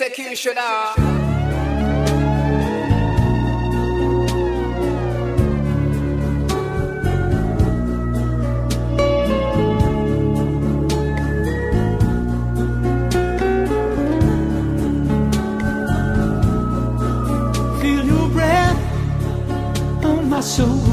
executioner. Feel your breath on my soul.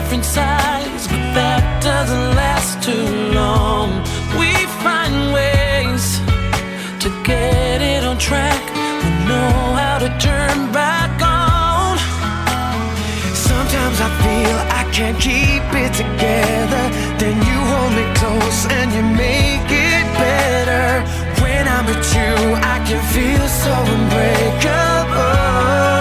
different sides, but that doesn't last too long. We find ways to get it on track. We know how to turn back on. Sometimes I feel I can't keep it together. Then you hold me close and you make it better. When I'm with you, I can feel so unbreakable.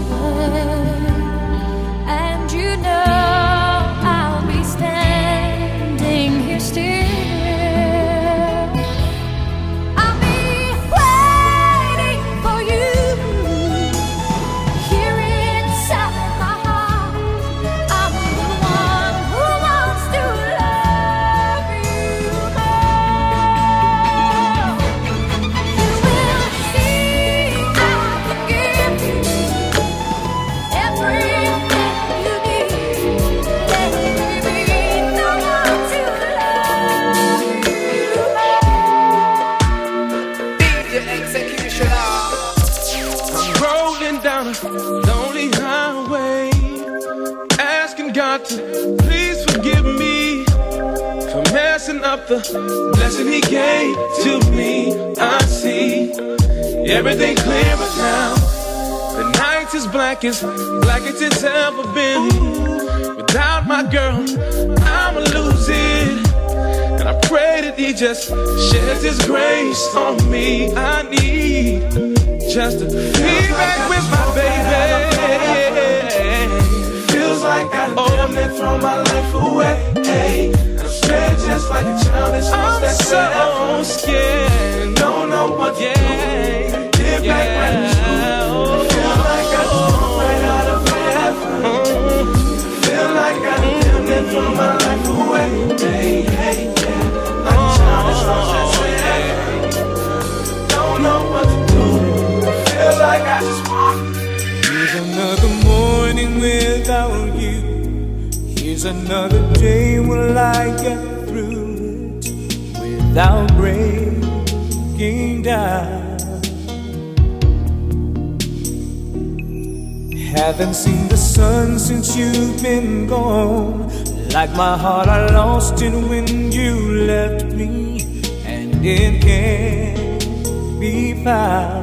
我们 the blessing he gave to me. I see everything clearer now. The night is black as black as it's ever been. Without my girl, I'ma lose it. And I pray that he just sheds his grace on me. I need just to be back with my baby. Feels like I oh. damn near throw my life away. Hey. I'm scared just like a child that I'm that so scared. Don't know what to yeah. do. Get yeah. back. Feel like I just come right out of heaven. Oh. Feel like I damn it threw my life away. Hey, hey, yeah. Like a child that's lost forever. Don't know what to do. Feel like I just walked. Another morning without you is another day will I get through it without breaking down? Haven't seen the sun since you've been gone. Like my heart, I lost it when you left me, and it can't be found.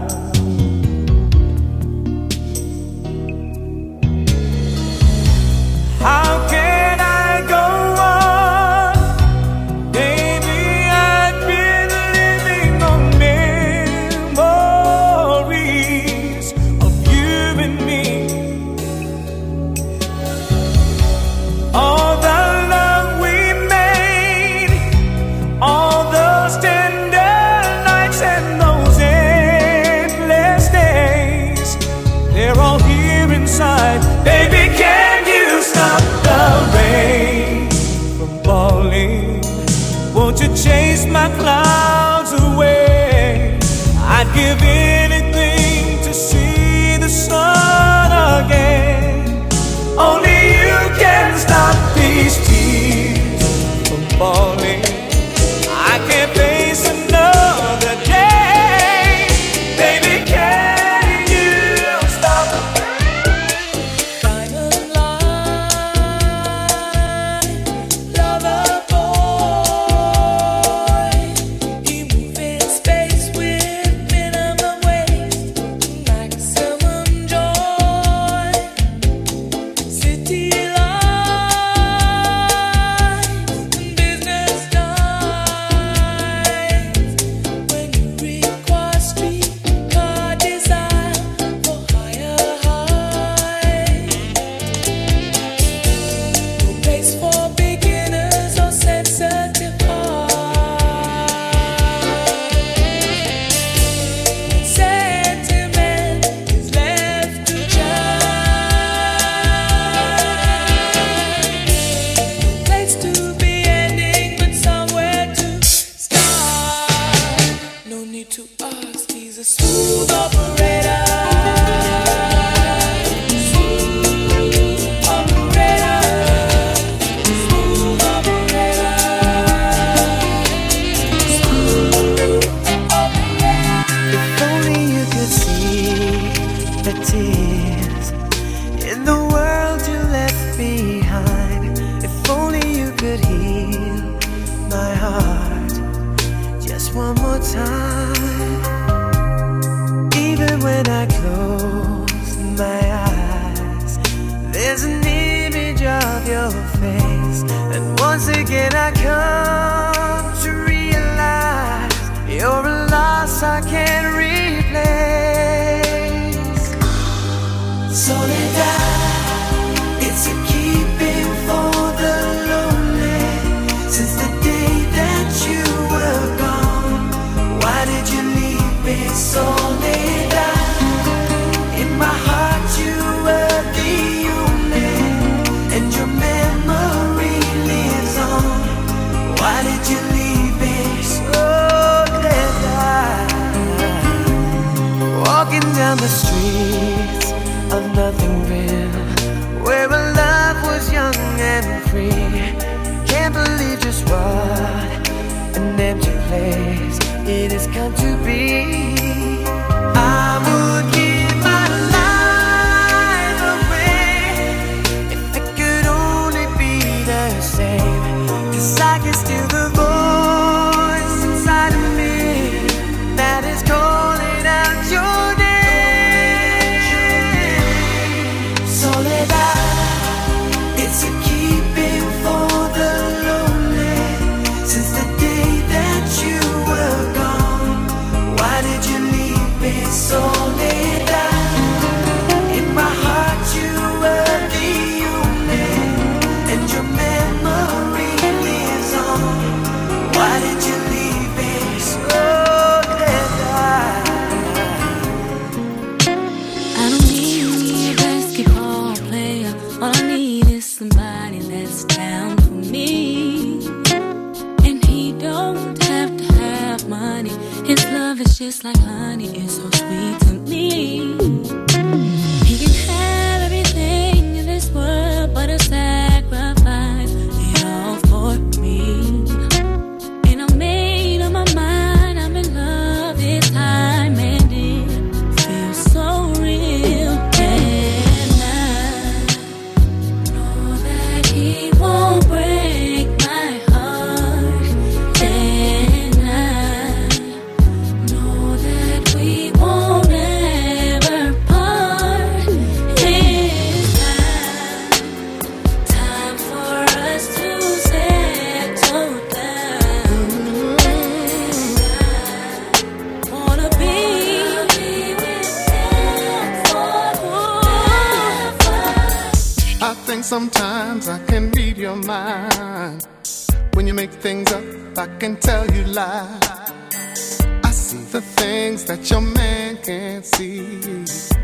Can't see.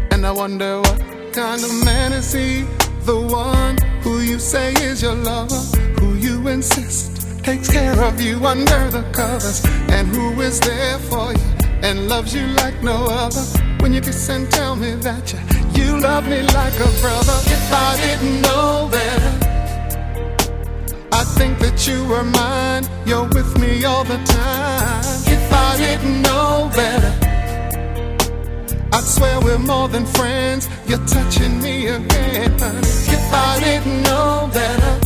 And I wonder what kind of man is he? The one who you say is your lover, who you insist takes care of you under the covers, and who is there for you and loves you like no other. When you kiss and tell me that you, you love me like a brother. If I didn't know better, I think that you were mine. You're with me all the time. If I didn't know better, I'd swear we're more than friends. You're touching me again. If I didn't know better,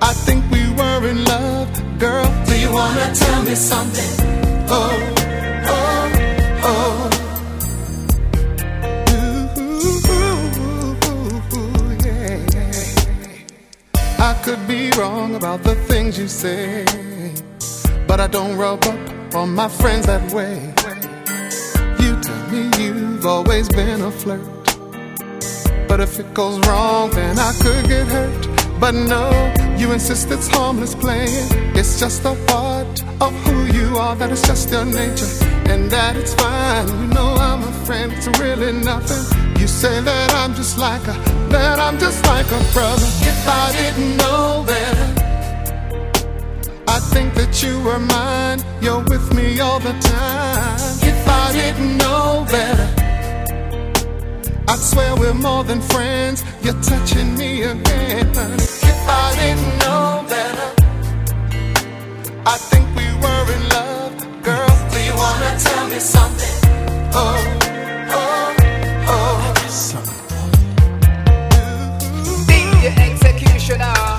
I think we were in love, girl. Do you wanna tell me something? Oh, oh, oh. I could be wrong about the things you say, but I don't rub up on my friends that way. Me you've always been a flirt, but if it goes wrong, then I could get hurt. But no, you insist it's harmless playing. It's just a part of who you are, that it's just your nature, and that it's fine. You know I'm a friend, it's really nothing. You say that I'm just like a, that I'm just like a brother. If I didn't know better, I think that you were mine. You're with me all the time. If I didn't know better. I'd swear we're more than friends. You're touching me again. If I didn't know better, I think we were in love, girl. Do you wanna tell me something? Oh, oh, oh. The executioner.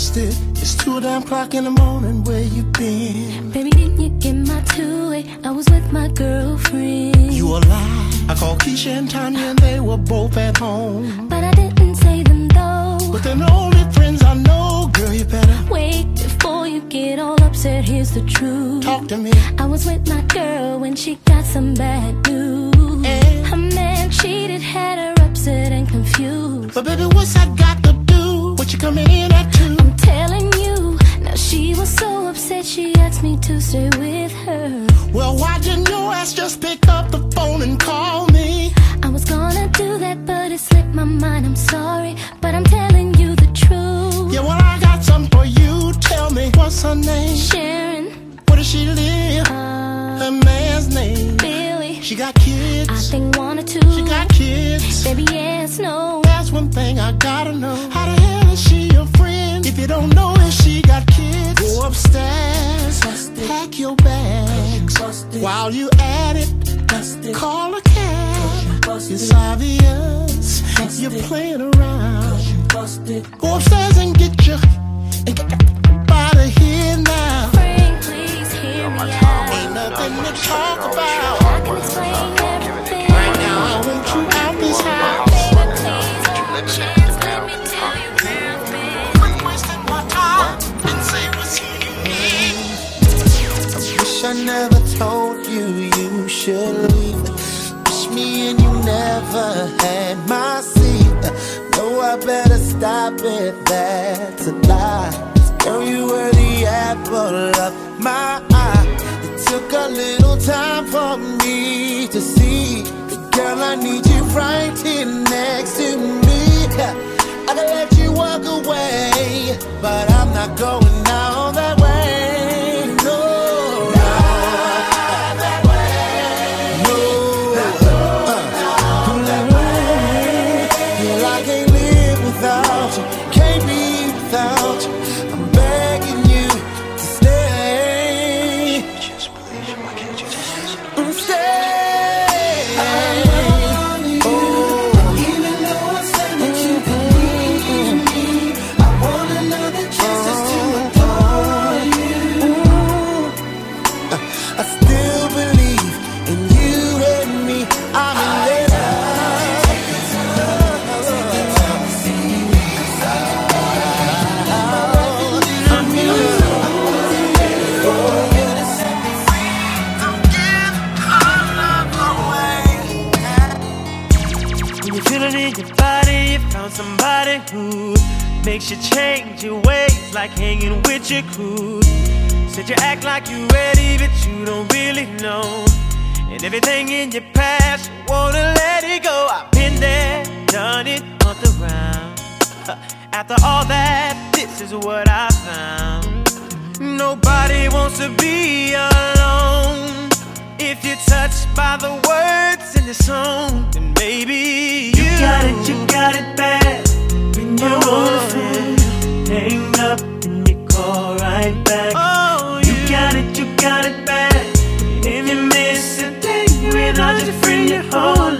Busted. It's two damn clock in the morning. Where you been? Baby, didn't you get my two-way? I was with my girlfriend. You a lie. I called Keisha and Tanya and they were both at home. But I didn't say them though. But they're the only friends I know, girl. You better Wait before you get all upset. Here's the truth. talk to me. I was with my girl when she got some bad news. And- Her man cheated, had her upset and confused. But baby, what's I got to do? What you coming in so upset she asked me to stay with her. Well, why didn't you ass just pick up the phone and call me? I was gonna do that, but it slipped my mind. I'm sorry, but I'm telling you the truth. Yeah, well, I got something for you. Tell me, what's her name? Sharon, Where does she live? uh, Her man's name. Billy, She got kids. I think one or two. She got kids. Baby, yes, no. That's one thing I gotta know. How the hell is she your friend? If you don't know if she got upstairs, pack your bags. While you at it, call a cab. It's obvious you're playing around. Go upstairs and get your and get out of here now. Frank, please hear me out. Ain't nothing to talk about. I can explain Wish I never told you you should leave. Wish me and you never had my seat. Know I better stop it, that's a lie. Girl, you were the apple of my eye. It took a little time for me to see. Girl, I need you right here next to me. I can let you walk away, but I'm not going down that way. feeling in your body, you found somebody who makes you change your ways, like hanging with your crew. Said you act like you're ready, but you don't really know. And everything in your past, you wanna let it go. I've been there, done it on the. After all that, this is what I found. Nobody wants to be alone. If you're touched by the words in this song, then maybe you, you got it, you got it bad. When you're on the fan, hang up and you call right back. Oh, you, you got it, you got it bad. If you miss a thing without your friend, you're hold.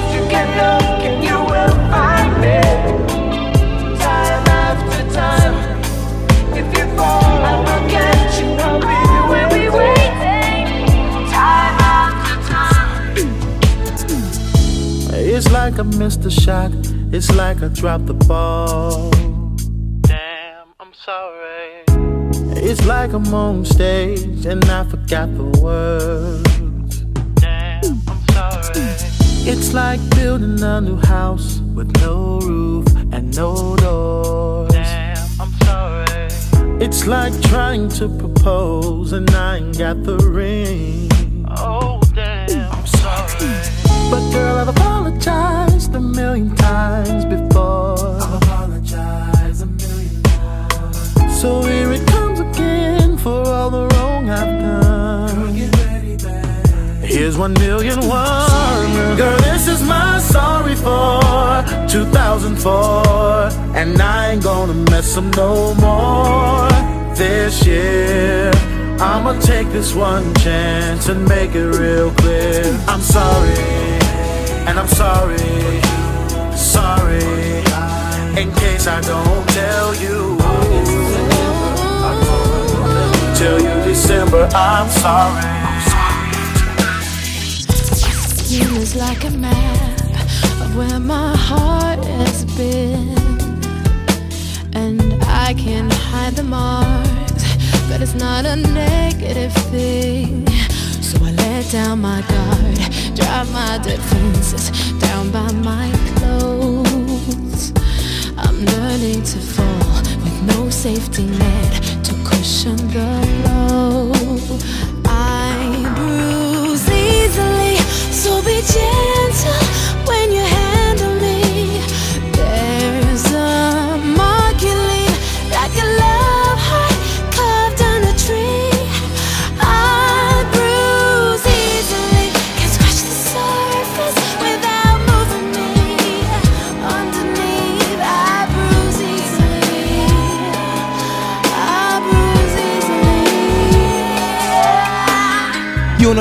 like I missed a shot. It's like I dropped the ball. Damn, I'm sorry. It's like I'm on stage and I forgot the words. Damn, I'm sorry. It's like building a new house with no roof and no doors. Damn, I'm sorry. It's like trying to propose and I ain't got the ring. Oh, damn, I'm sorry. But girl, I've apologized a million times before. I've apologized a million times. So here it comes again for all the wrong I've done. Here's one million one. Girl, this is my sorry for 2004. And I ain't gonna mess up no more this year. I'ma take this one chance and make it real clear. I'm sorry, and I'm sorry, sorry. In case I don't tell you, tell you December, I'm sorry. You is like a map of where my heart has been. And I can hide the marks, but it's not a negative thing. So I let down my guard, drop my defenses down by my clothes. I'm learning to fall with no safety net to cushion the blow. I bruise easily, so be gentle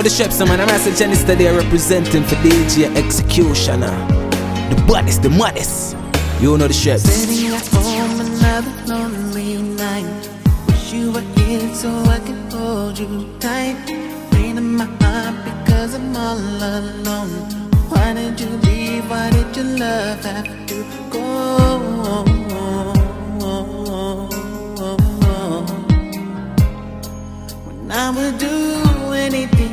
know the Shepson man, I'm a Janice today representing for DJ Executioner. The baddest, the maddest. You know the Sheps. Sitting at home another lonely night. Wish you were here so I could hold you tight. Pain in my heart because I'm all alone. Why did you leave? Why did your love have to go? I would do anything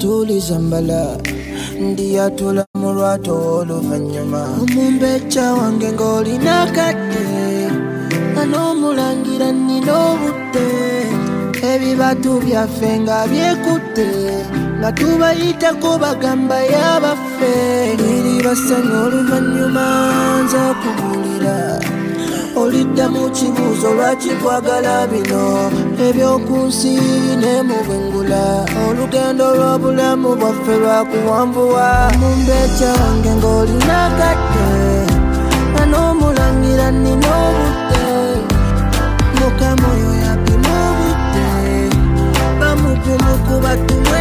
atuuliza mbala. Ndi yatula mu lwato oluvannyuma. Omumbejja wange ng'olina kadde anoomulangira nnina obudde. Ebibatu byaffe nga byekutte nga tubayitako bagamba yabaffe. Eri basanyu oluvannyuma nza okubuulira. oliddamu kibuuzo lwaki kwagala bino? Eby'oku nsi neemubwengula olugendo lw'obulamu bwaffe lwakuwanvuwa mu mbeca wange ng'olina gadde anomulangira nnina obudde mukama oyo yapima obudde. Bamupima ku batumwe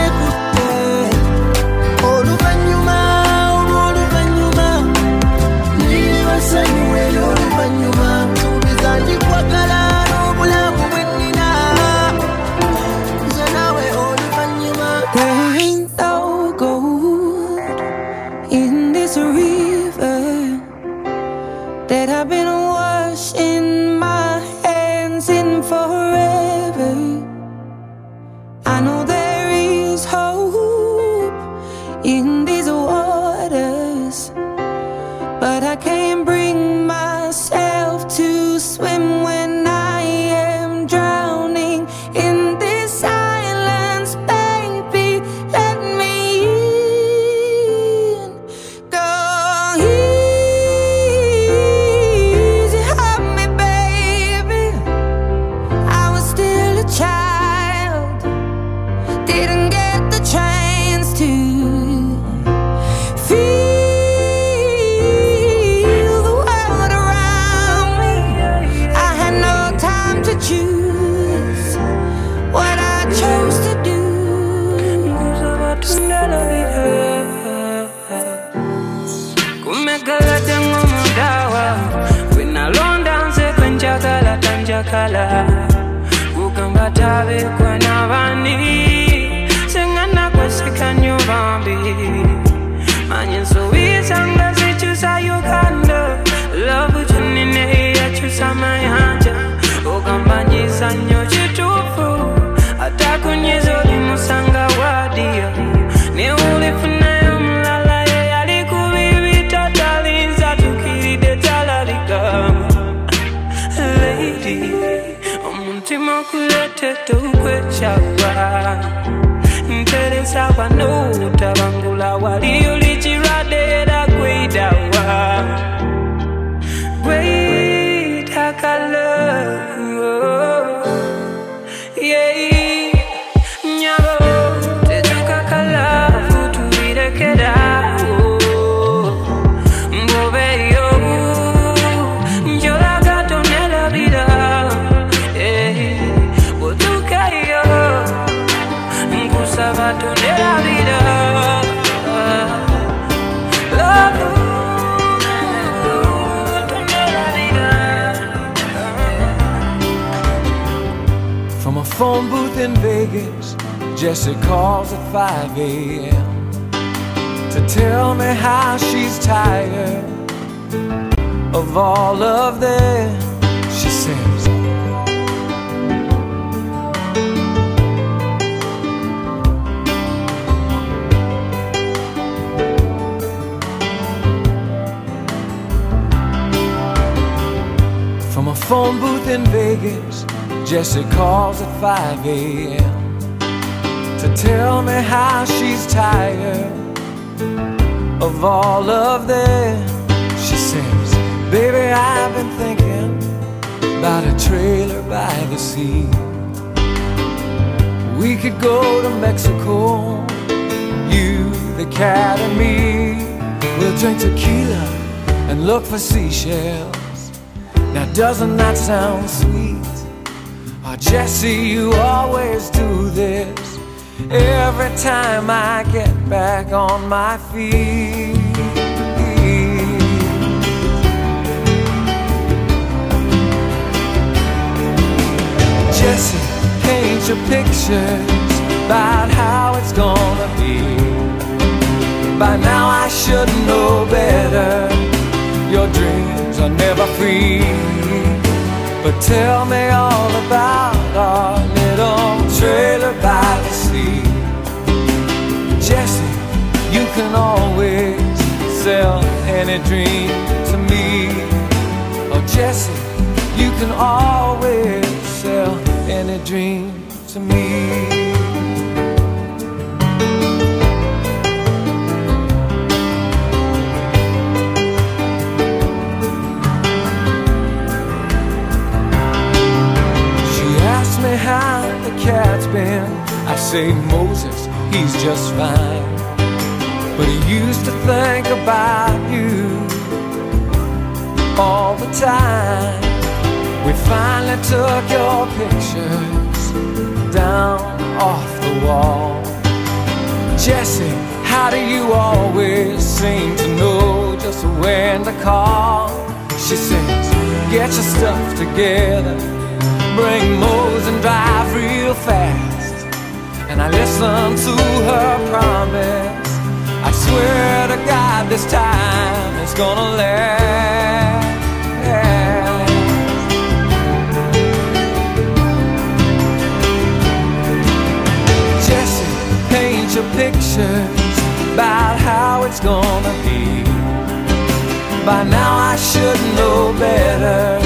should know better.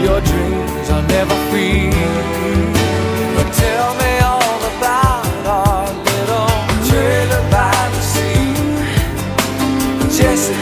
Your dreams are never free. But tell me all about our little trailer by the sea. Jessica.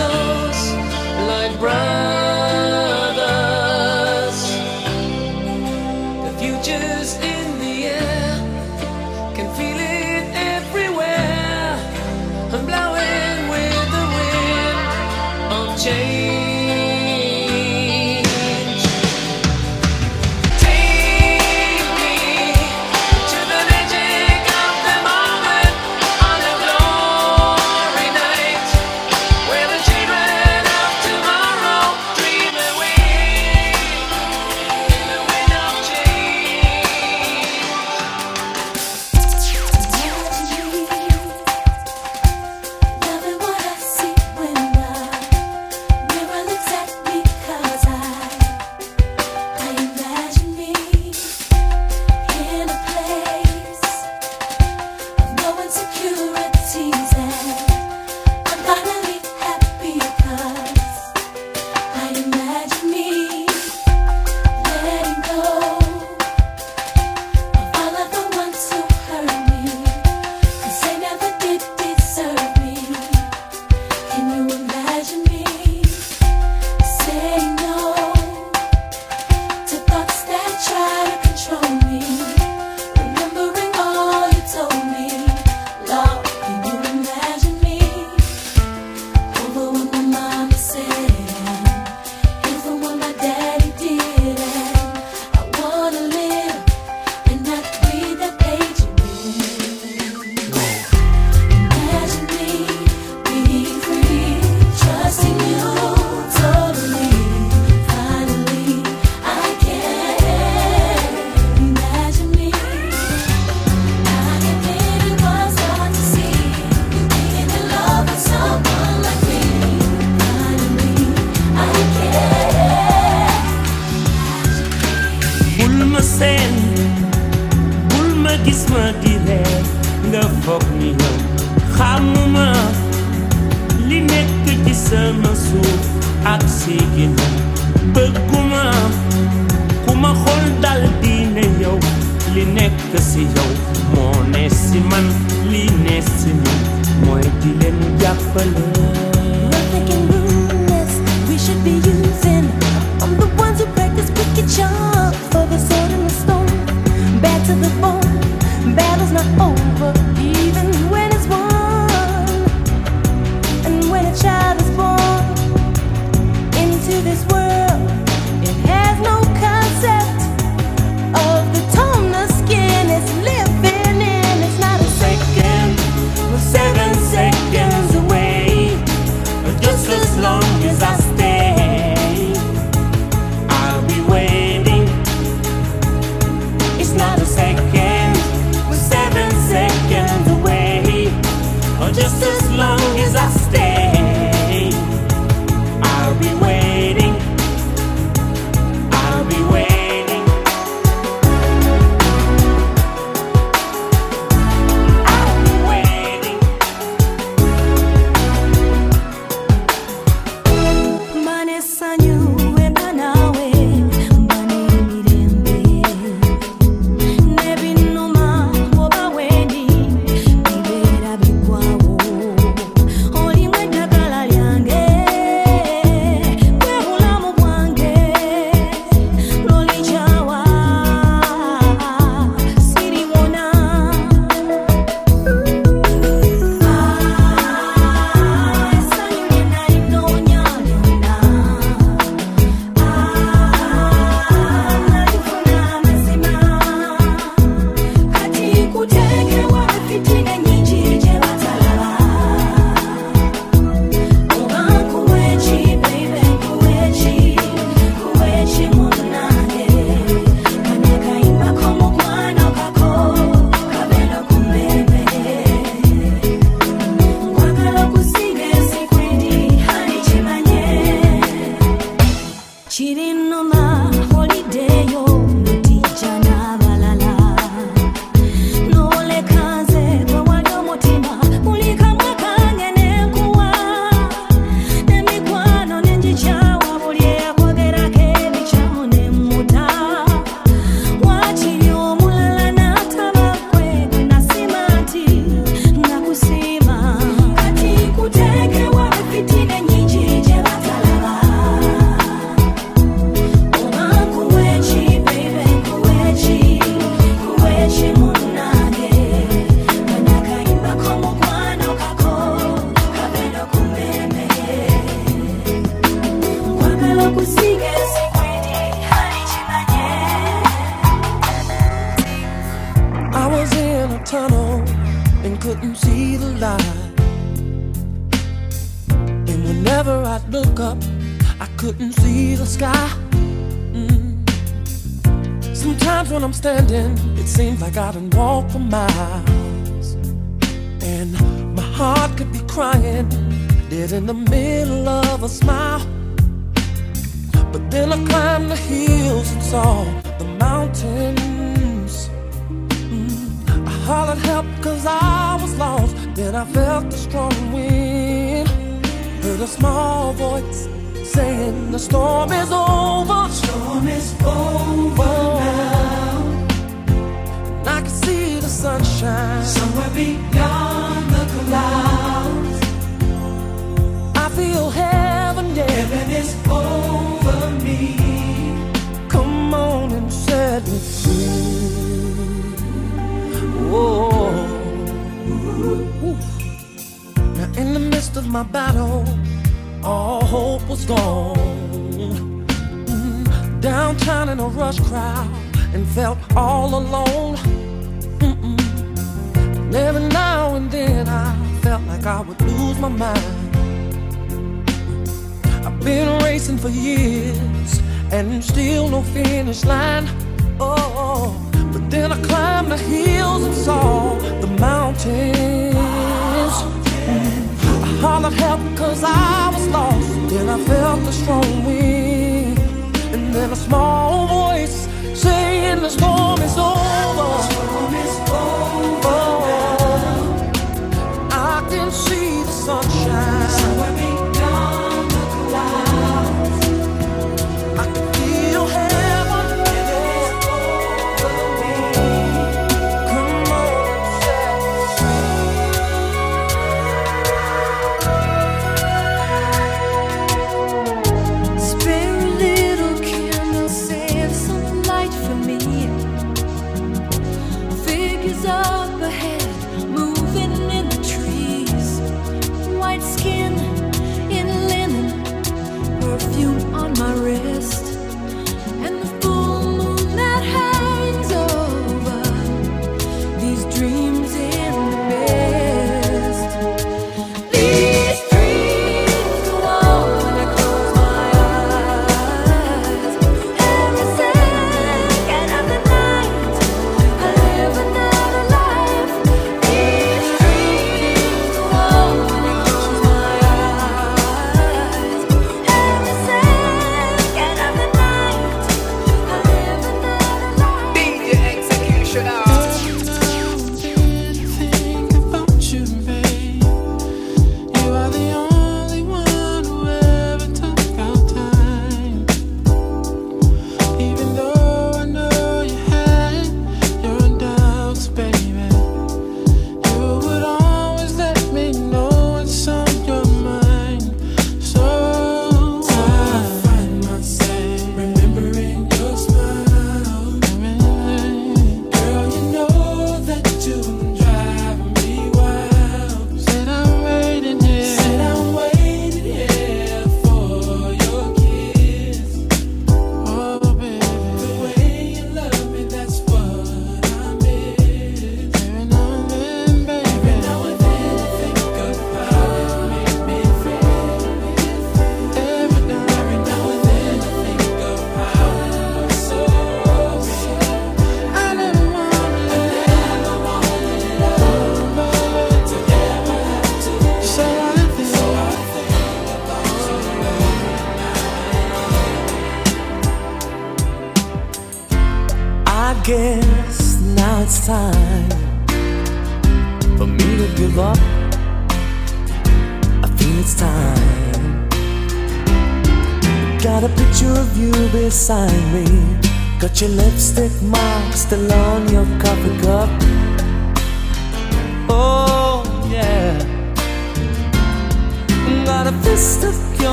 slow.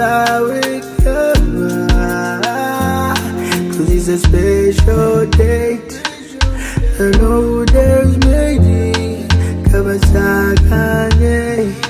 flowers Cause it's a special date. I know there's many Kama sakane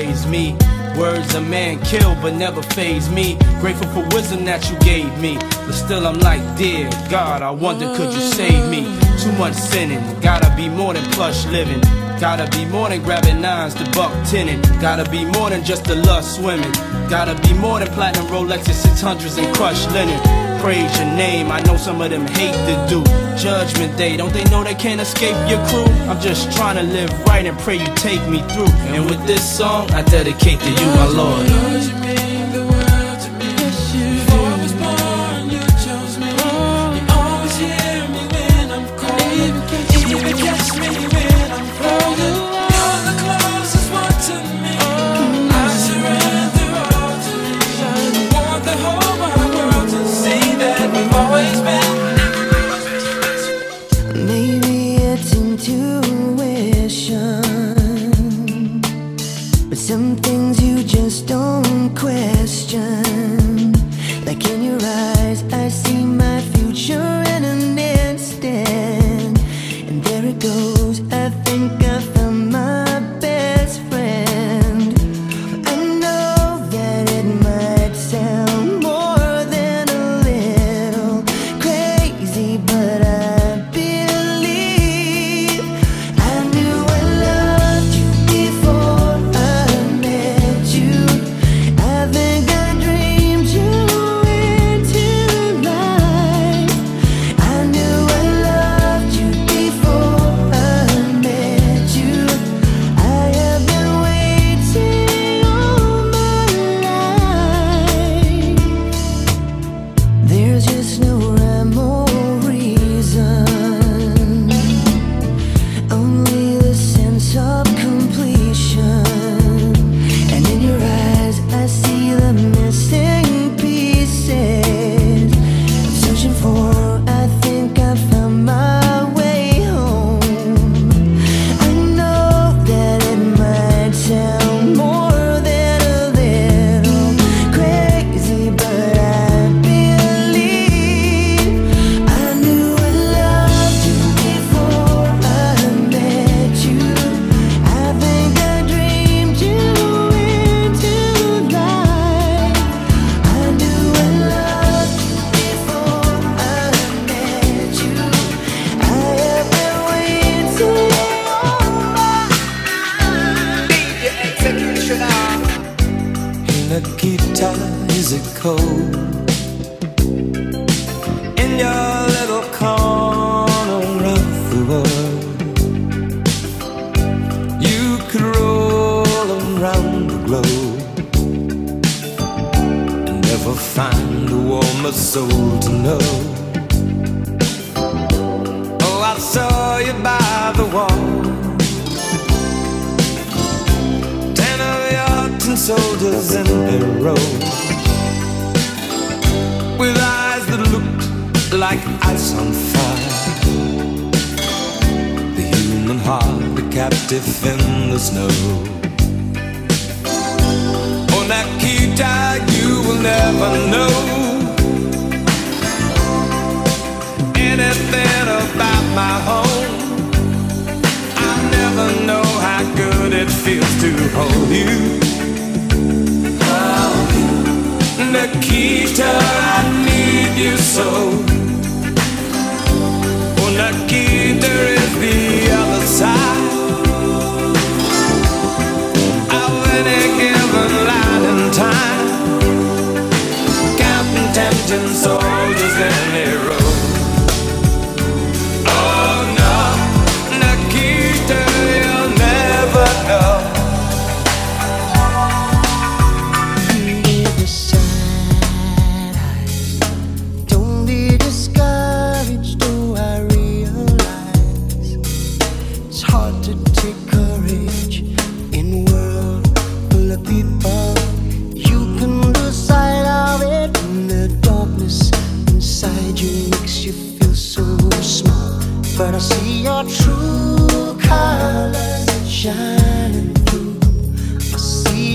raised me. Words a man kill, but never phase me. Grateful for wisdom that you gave me. But still I'm like, dear God, I wonder could you save me? Too much sinning, gotta be more than plush living. Gotta be more than grabbing nines to buck tenning. Gotta be more than just the lust swimming. Gotta be more than platinum Rolexes, 600s, and crushed linen praise your name. I know some of them hate to do. Judgment day, don't they know they can't escape your crew? I'm just trying to live right and pray you take me through. And with this song, I dedicate to you, my Lord.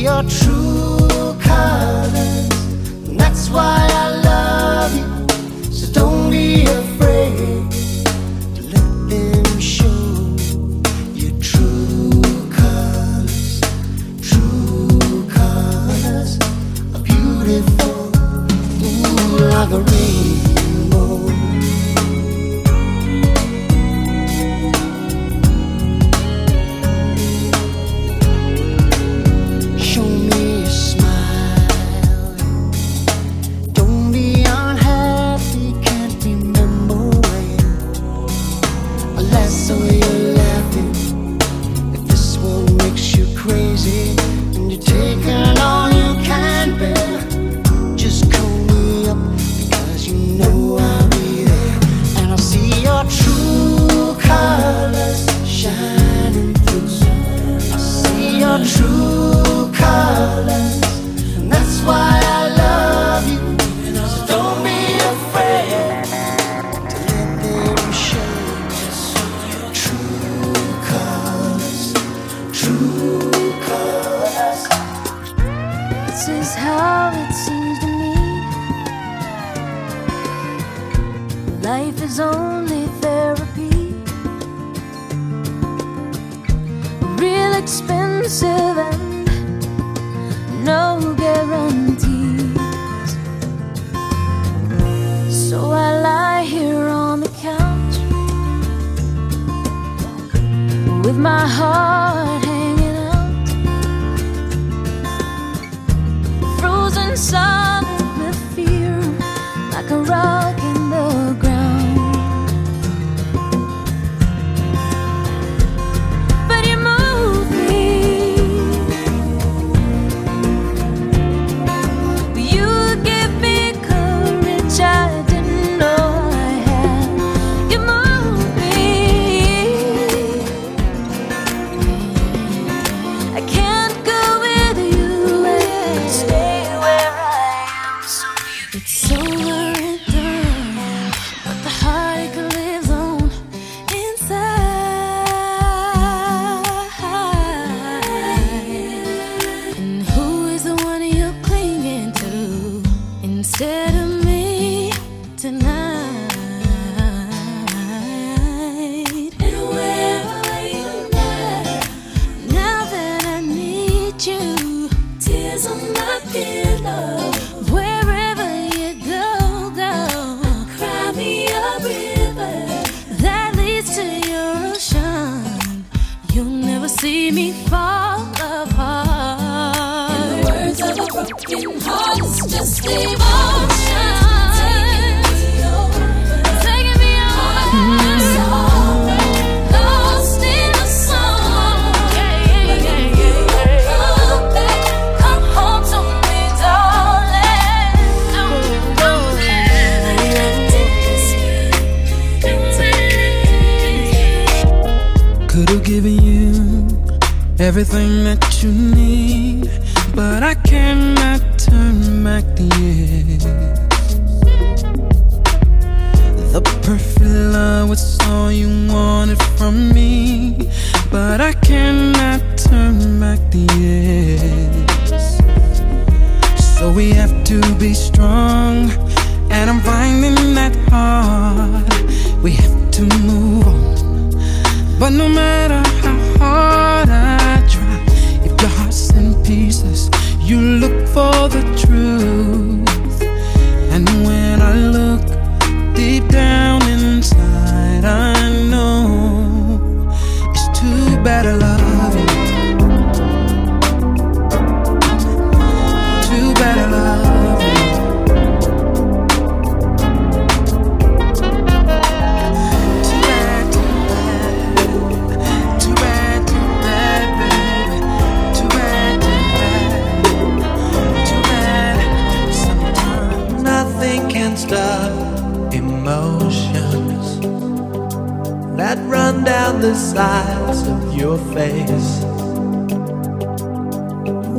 your true colors. And that's why.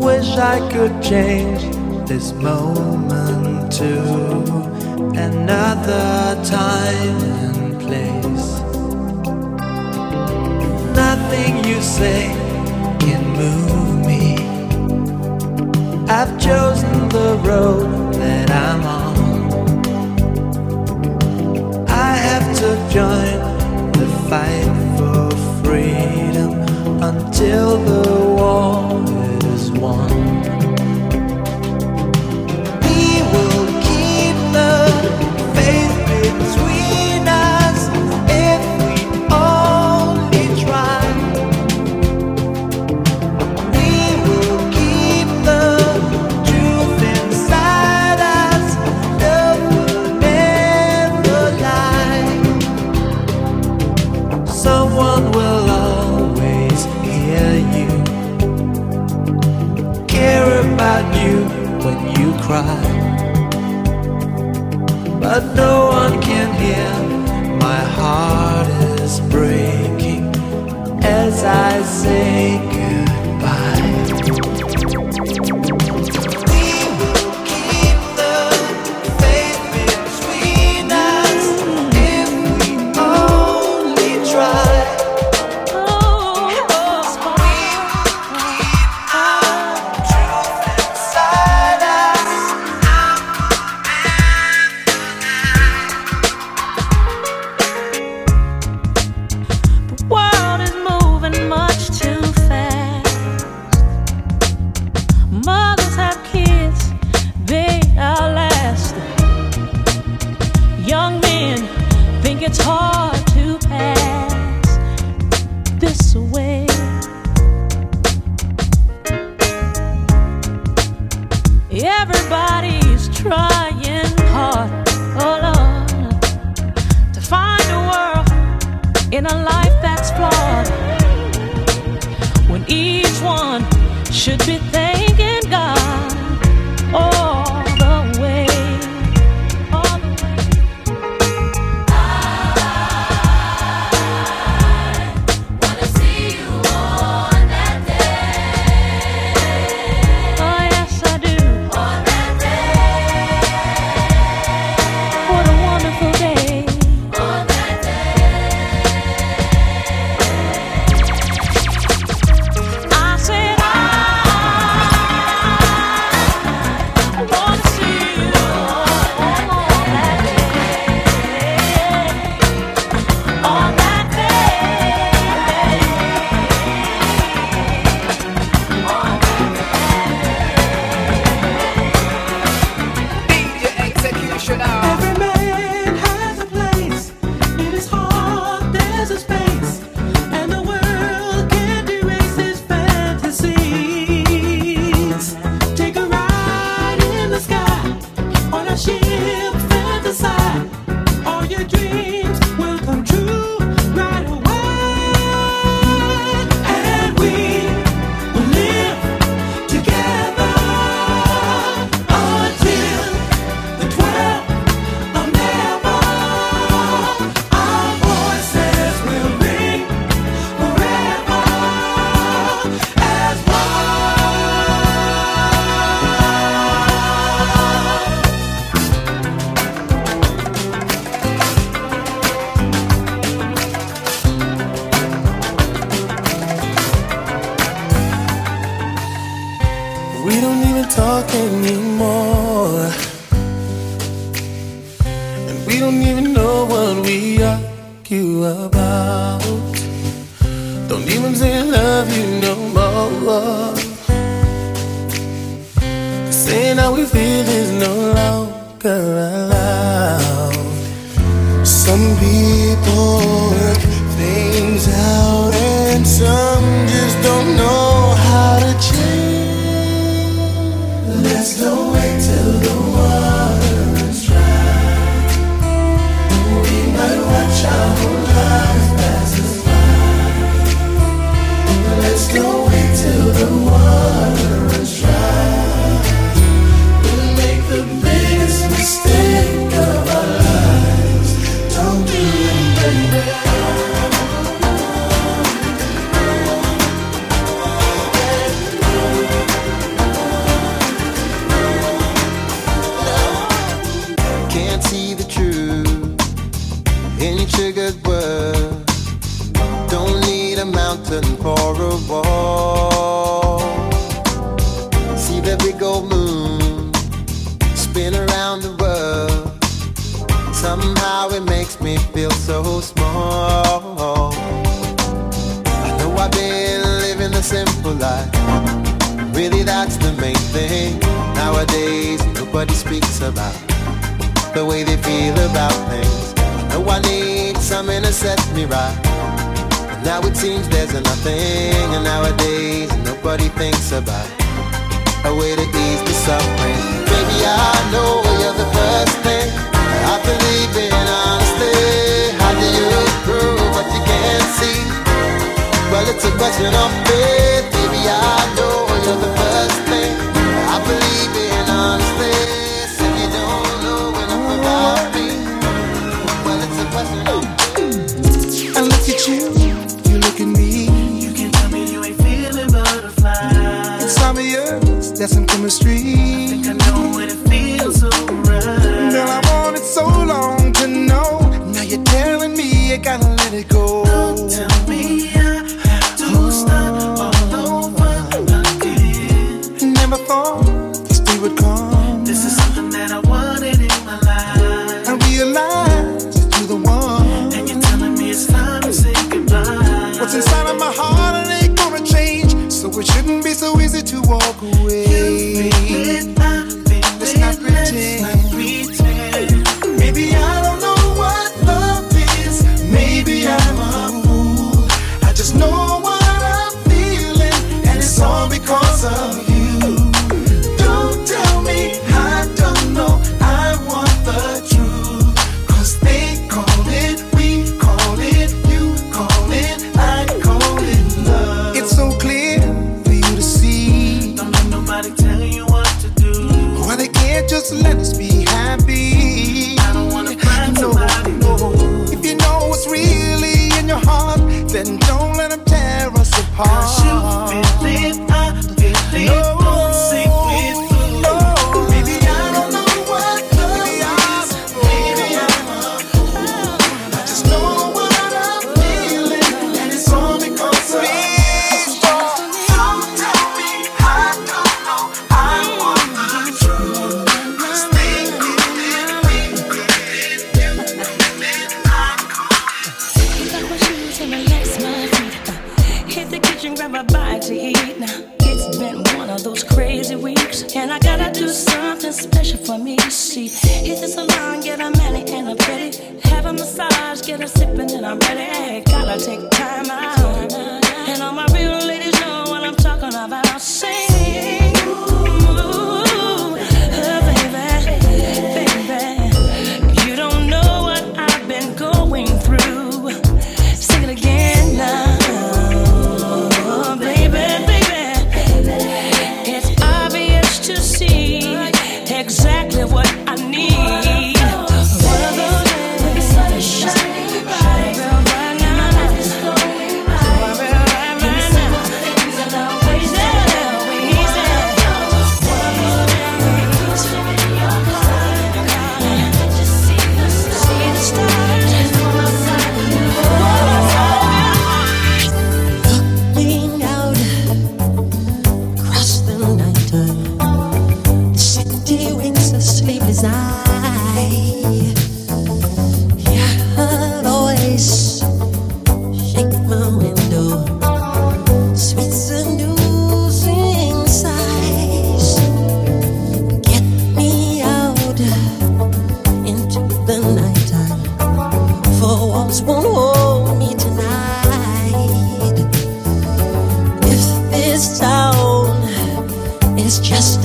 wish I could change this moment to another time and place. Nothing you say can move me. I've chosen the road that I'm on. I have to join the fight for freedom until the war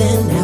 is just